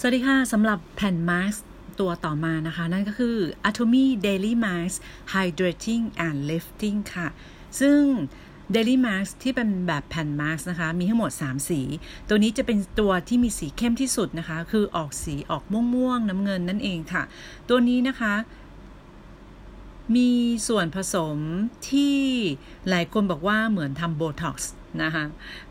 สวัสดีค่ะสำหรับแผ่นมาสตัวต่อมานะคะ นั่นก็คือ Atomy Daily Mask Hydrating and Lifting ค่ะ ซึ่ง Daily Mask ที่เป็นแบบแผ่นมาสก์นะคะ มีทั้งหมด 3 สี ตัวนี้จะเป็นตัวที่มีสีเข้มที่สุดนะคะ คือออกสีออกม่วงๆ น้ำเงินนั่นเองค่ะ ตัวนี้นะคะมีส่วนผสมที่หลายคนบอกว่าเหมือนทำโบท็อกซ์ นะคะ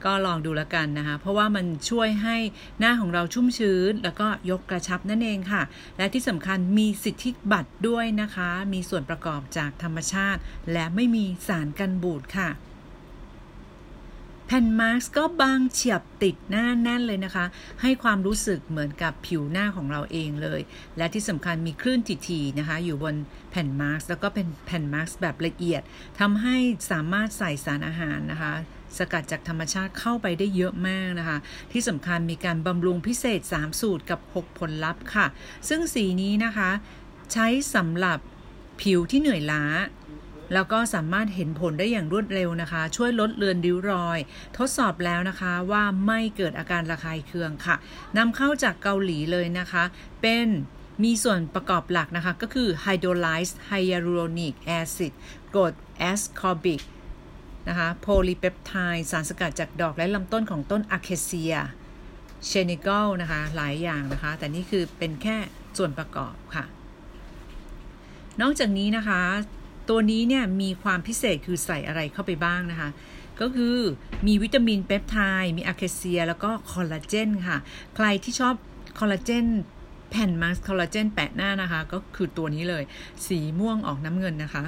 ก็ลองดูแล้วกันนะคะเพราะว่ามันช่วยให้หน้าของเราชุ่มชื้น แล้วก็ยกกระชับนั่นเองค่ะ และที่สำคัญมีสิทธิบัตรด้วยนะคะ มีส่วนประกอบจากธรรมชาติ และไม่มีสารกันบูดค่ะ แผ่นมาสก์ก็บางเฉียบติดหน้าแน่นเลยนะคะ ให้ความรู้สึกเหมือนกับผิวหน้าของเราเองเลย และที่สำคัญมีคลื่นทีๆนะคะ อยู่บนแผ่นมาสก์แล้วก็เป็นแผ่นมาสก์แบบละเอียดทำให้สามารถใส่สารอาหารนะคะสกัดจากธรรมชาติเข้าไปได้เยอะมากนะคะ ที่สำคัญมีการบำรุงพิเศษ 3 สูตรกับ 6 ผลลัพธ์ค่ะ ซึ่งสีนี้นะคะ ใช้สำหรับผิวที่เหนื่อยล้า แล้วก็สามารถเห็นผลได้อย่างรวดเร็วนะคะ ช่วยลดเลือนริ้วรอย ทดสอบแล้วนะคะว่าไม่เกิดอาการระคายเคืองค่ะนำเข้าจากเกาหลีเลยนะคะ เป็นมีส่วนประกอบหลักนะคะ ก็คือ hydrolyzed hyaluronic acid กรด ascorbic นะคะโพลีเปปไทด์สารสกัดจากดอกและลำต้นของต้น acacia Senegal นะคะ หลายอย่างนะคะ แต่นี่คือเป็นแค่ส่วนประกอบค่ะ นอกจากนี้นะคะ ตัวนี้เนี่ยมีความพิเศษคือใส่อะไรเข้าไปบ้างนะคะ ก็คือมีวิตามินเปปไทด์มี acacia แล้วก็คอลลาเจนค่ะ ใครที่ชอบคอลลาเจนแผ่นมาสก์คอลลาเจนแปะหน้านะคะ ก็คือตัวนี้เลย สีม่วงออกน้ำเงินนะคะ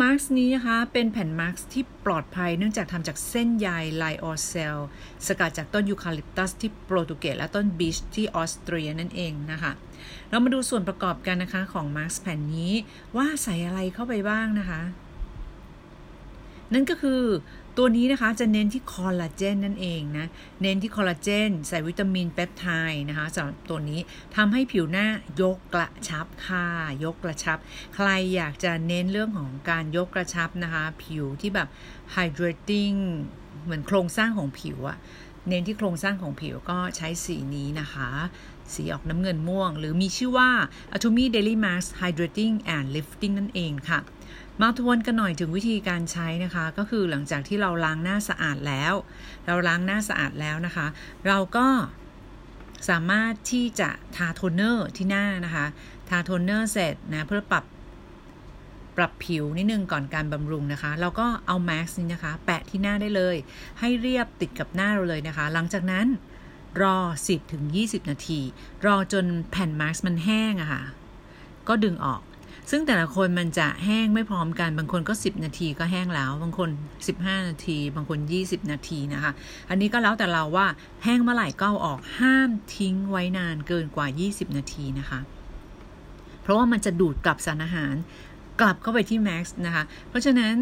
มาสก์นี้นะคะเป็นแผ่นมาสก์ที่ปลอดภัยเนื่องจากทำจากเส้นใย lyocell สกัดจากต้นยูคาลิปตัสที่โปรตุเกสและต้น beech ที่ออสเตรียนั่นเองนะคะ เรามาดูส่วนประกอบกันนะคะของมาสก์แผ่นนี้ว่าใส่อะไรเข้าไปบ้างนะคะ นั่นก็คือตัวนี้นะคะจะเน้นที่คอลลาเจนนั่นเองนะ เน้นที่คอลลาเจนใส่วิตามินเปปไทด์นะคะสำหรับตัวนี้ทำให้ผิวหน้ายกกระชับค่ะ ยกกระชับ ใครอยากจะเน้นเรื่องของการยกกระชับนะคะ ผิวที่แบบ hydrating เหมือนโครงสร้างของผิวอะเน้นที่โครงสร้างของผิวก็ใช้สีนี้นะคะ สีออกน้ำเงินม่วง หรือมีชื่อว่า Atomy Daily Mask Hydrating and Lifting นั่นเองค่ะ มาทวนกันหน่อยถึงวิธีการใช้นะคะ ก็คือหลังจากที่เราล้างหน้าสะอาดแล้ว เราล้างหน้าสะอาดแล้วนะคะ เราก็สามารถที่จะทาโทนเนอร์ที่หน้านะคะ ทาโทนเนอร์เสร็จนะเพื่อปรับปรับผิวนิดนึงก่อนการบำรุงนะคะเราก็เอามาสก์นี้นะคะ แปะที่หน้าได้เลย ให้เรียบติดกับหน้าเราเลยนะคะ หลังจากนั้นรอ 10ถึง20 นาที รอจนแผ่นมาสก์มันแห้งอะค่ะ ก็ดึงออก ซึ่งแต่ละคนมันจะแห้งไม่พร้อมกัน บางคนก็ 10 นาทีก็แห้งแล้ว บางคน 15 นาที บางคน 20 นาทีนะคะ อันนี้ก็แล้วแต่เราว่าแห้งเมื่อไหร่ก็เอาออกห้ามทิ้งไว้นานเกินกว่า 20 นาทีนะคะ เพราะว่ามันจะดูดกลับสารอาหารกลับเข้าไปที่แม็กซ์นะคะ เพราะฉะนั้น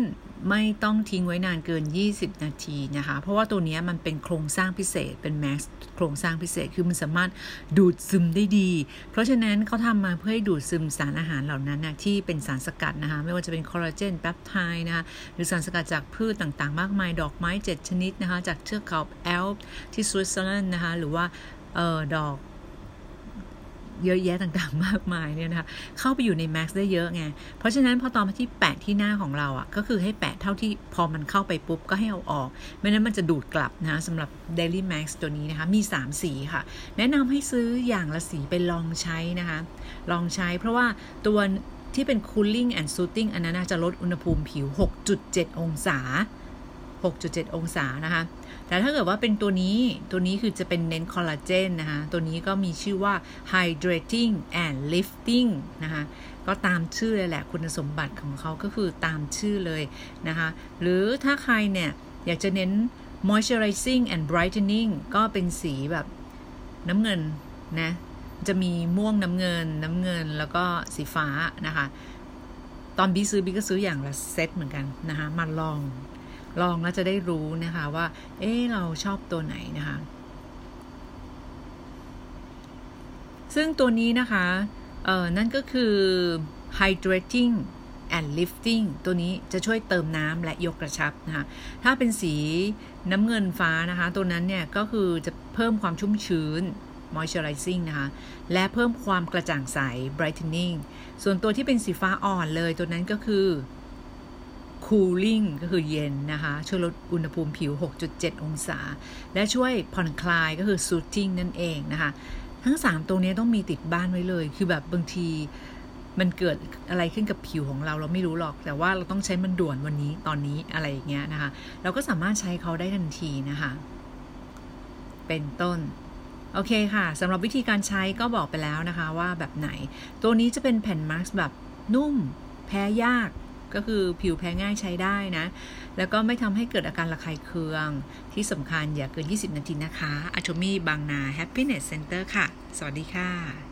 ไม่ต้องทิ้งไว้นานเกิน 20 นาทีนะคะ เพราะว่าตัวนี้มันเป็นโครงสร้างพิเศษเป็น Max โครงสร้างพิเศษคือมันสามารถดูดซึมได้ดี เพราะฉะนั้นเขาทำมาเพื่อให้ดูดซึมสารอาหารเหล่านั้นนะที่เป็นสารสกัดนะคะ ไม่ว่าจะเป็นคอลลาเจนแปปไทด์นะคะหรือสารสกัดจากพืชต่างๆ มากมาย ดอกไม้ 7 ชนิดนะคะ จากเทือกเขาแอลป์ที่สวิตเซอร์แลนด์นะคะหรือว่าเออดอก เยอะแยะต่างๆ มากมายเนี่ยนะคะเข้าไปอยู่ใน Max ได้เยอะไง เพราะฉะนั้นพอตอนมาที่แปะที่หน้าของเราอะ่ะก็คือให้แปะเท่าที่พอมันเข้าไปปุ๊บก็ให้เอาออก ไม่นั้นมันจะดูดกลับนะสำหรับ Daily Max ตัวนี้นะคะ มี 3 สีค่ะ แนะนำให้ซื้ออย่างละสีไปลองใช้นะคะ ลองใช้เพราะว่าตัวที่เป็น cooling and soothing อันนั้นจะลดอุณหภูมิผิว 6.7 องศา 6.7 องศานะคะ แต่ถ้าเกิดว่าเป็นตัวนี้ ตัวนี้คือจะเป็นเน้นคอลลาเจนนะคะ ตัวนี้ก็มีชื่อว่า hydrating and lifting นะคะ ก็ตามชื่อเลยแหละ คุณสมบัติของเขาก็คือตามชื่อเลยนะคะ หรือถ้าใครเนี่ย อยากจะเน้น moisturizing and brightening ก็เป็นสีแบบน้ำเงินนะ จะมีม่วงน้ำเงิน น้ำเงินแล้วก็สีฟ้านะคะ ตอนบีซื้อบีก็ซื้ออย่างละเซตเหมือนกันนะคะ มาลอง ลองแล้วจะได้รู้นะคะว่า เอ๊เราชอบตัวไหนนะคะ ซึ่งตัวนี้นะคะ เออนั่นก็คือ hydrating and lifting ตัวนี้จะช่วยเติมน้ำและยกกระชับนะคะ ถ้าเป็นสีน้ำเงินฟ้านะคะ ตัวนั้นเนี่ยก็คือจะเพิ่มความชุ่มชื้น moisturizing นะคะ และเพิ่มความกระจ่างใส brightening ส่วนตัวที่เป็นสีฟ้าอ่อนเลย ตัวนั้นก็คือ cooling ก็คือเย็นนะคะ ช่วยลดอุณหภูมิผิว 6.7 องศา และช่วยผ่อนคลายก็คือ soothing นั่นเองนะคะ ทั้ง 3ตัวนี้ต้องมีติดบ้านไว้เลย คือแบบบางทีมันเกิดอะไรขึ้นกับผิวของเราเราไม่รู้หรอก แต่ว่าเราต้องใช้มันด่วนวันนี้ตอนนี้อะไรอย่างเงี้ยนะคะ เราก็สามารถใช้เขาได้ทันทีนะคะ เป็นต้นโอเคค่ะสำหรับวิธีการใช้ก็บอกไปแล้วนะคะว่าแบบไหน ตัวนี้จะเป็นแผ่นมาร์กแบบนุ่ม แพ้ยาก ก็คือผิวแพ้ง่ายใช้ได้นะ แล้วก็ไม่ทำให้เกิดอาการระคายเคือง ที่สำคัญอย่าเกิน 20 นาทีนะคะ a t o m y บางนา Happiness Center ค่ะ สวัสดีค่ะ